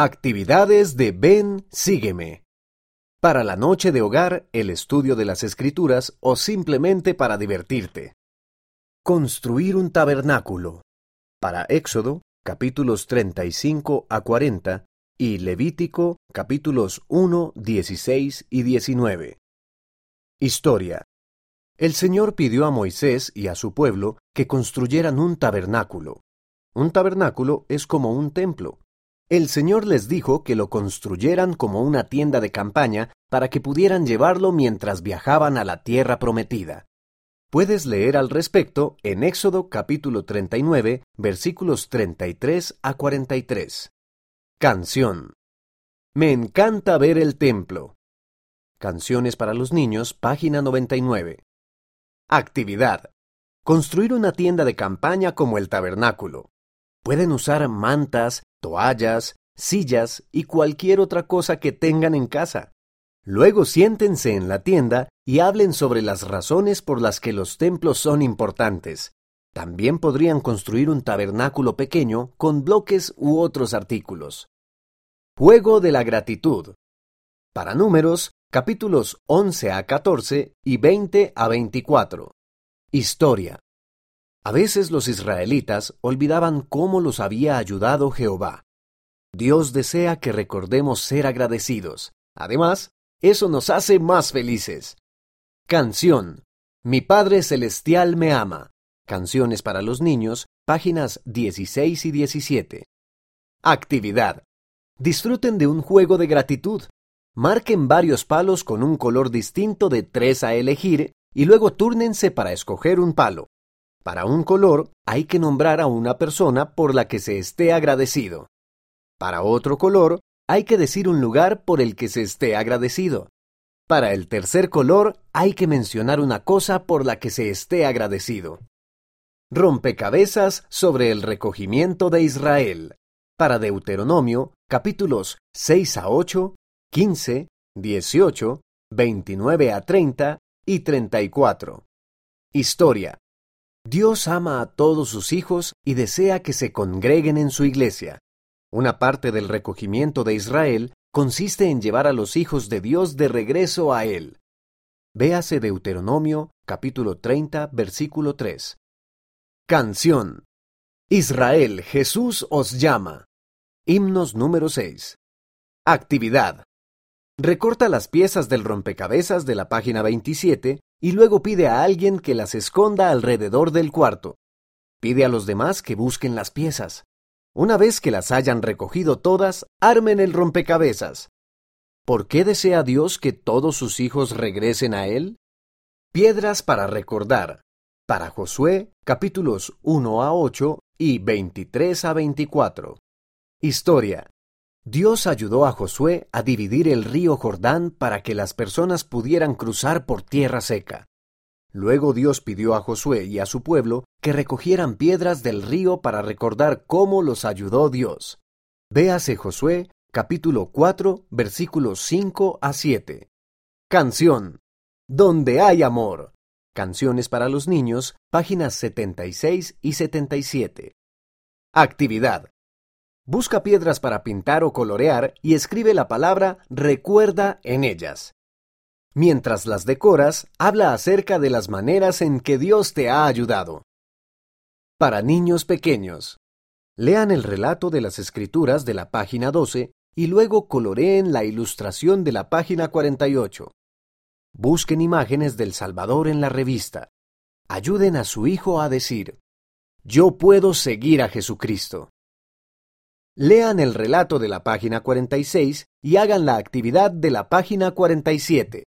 Actividades de Ven, sígueme. Para la noche de hogar, el estudio de las escrituras o simplemente para divertirte. Construir un tabernáculo. Para Éxodo, capítulos 35 a 40 y Levítico, capítulos 1, 16 y 19. Historia. El Señor pidió a Moisés y a su pueblo que construyeran un tabernáculo. Un tabernáculo es como un templo. El Señor les dijo que lo construyeran como una tienda de campaña para que pudieran llevarlo mientras viajaban a la tierra prometida. Puedes leer al respecto en Éxodo capítulo 39, versículos 33 a 43. Canción. Me encanta ver el templo. Canciones para los niños, página 99. Actividad. Construir una tienda de campaña como el tabernáculo. Pueden usar mantas, toallas, sillas y cualquier otra cosa que tengan en casa. Luego siéntense en la tienda y hablen sobre las razones por las que los templos son importantes. También podrían construir un tabernáculo pequeño con bloques u otros artículos. Juego de la gratitud. Para números, capítulos 11 a 14 y 20 a 24. Historia. A veces los israelitas olvidaban cómo los había ayudado Jehová. Dios desea que recordemos ser agradecidos. Además, eso nos hace más felices. Canción. Mi Padre Celestial me ama. Canciones para los niños, páginas 16 y 17. Actividad. Disfruten de un juego de gratitud. Marquen varios palos con un color distinto de tres a elegir y luego túrnense para escoger un palo. Para un color hay que nombrar a una persona por la que se esté agradecido. Para otro color hay que decir un lugar por el que se esté agradecido. Para el tercer color hay que mencionar una cosa por la que se esté agradecido. Rompecabezas sobre el recogimiento de Israel. Para Deuteronomio, capítulos 6 a 8, 15, 18, 29 a 30 y 34. Historia. Dios ama a todos sus hijos y desea que se congreguen en su iglesia. Una parte del recogimiento de Israel consiste en llevar a los hijos de Dios de regreso a Él. Véase Deuteronomio capítulo 30 versículo 3. Canción. Israel, Jesús os llama. Himnos número 6. Actividad. Recorta las piezas del rompecabezas de la página 27 y luego pide a alguien que las esconda alrededor del cuarto. Pide a los demás que busquen las piezas. Una vez que las hayan recogido todas, armen el rompecabezas. ¿Por qué desea Dios que todos sus hijos regresen a Él? Piedras para recordar. Para Josué, capítulos 1 a 8 y 23 a 24. Historia. Dios ayudó a Josué a dividir el río Jordán para que las personas pudieran cruzar por tierra seca. Luego Dios pidió a Josué y a su pueblo que recogieran piedras del río para recordar cómo los ayudó Dios. Véase Josué, capítulo 4, versículos 5 a 7. Canción. Donde hay amor. Canciones para los niños, páginas 76 y 77. Actividad. Busca piedras para pintar o colorear y escribe la palabra recuerda en ellas. Mientras las decoras, habla acerca de las maneras en que Dios te ha ayudado. Para niños pequeños. Lean el relato de las escrituras de la página 12 y luego coloreen la ilustración de la página 48. Busquen imágenes del Salvador en la revista. Ayuden a su hijo a decir, Yo puedo seguir a Jesucristo. Lean el relato de la página 46 y hagan la actividad de la página 47.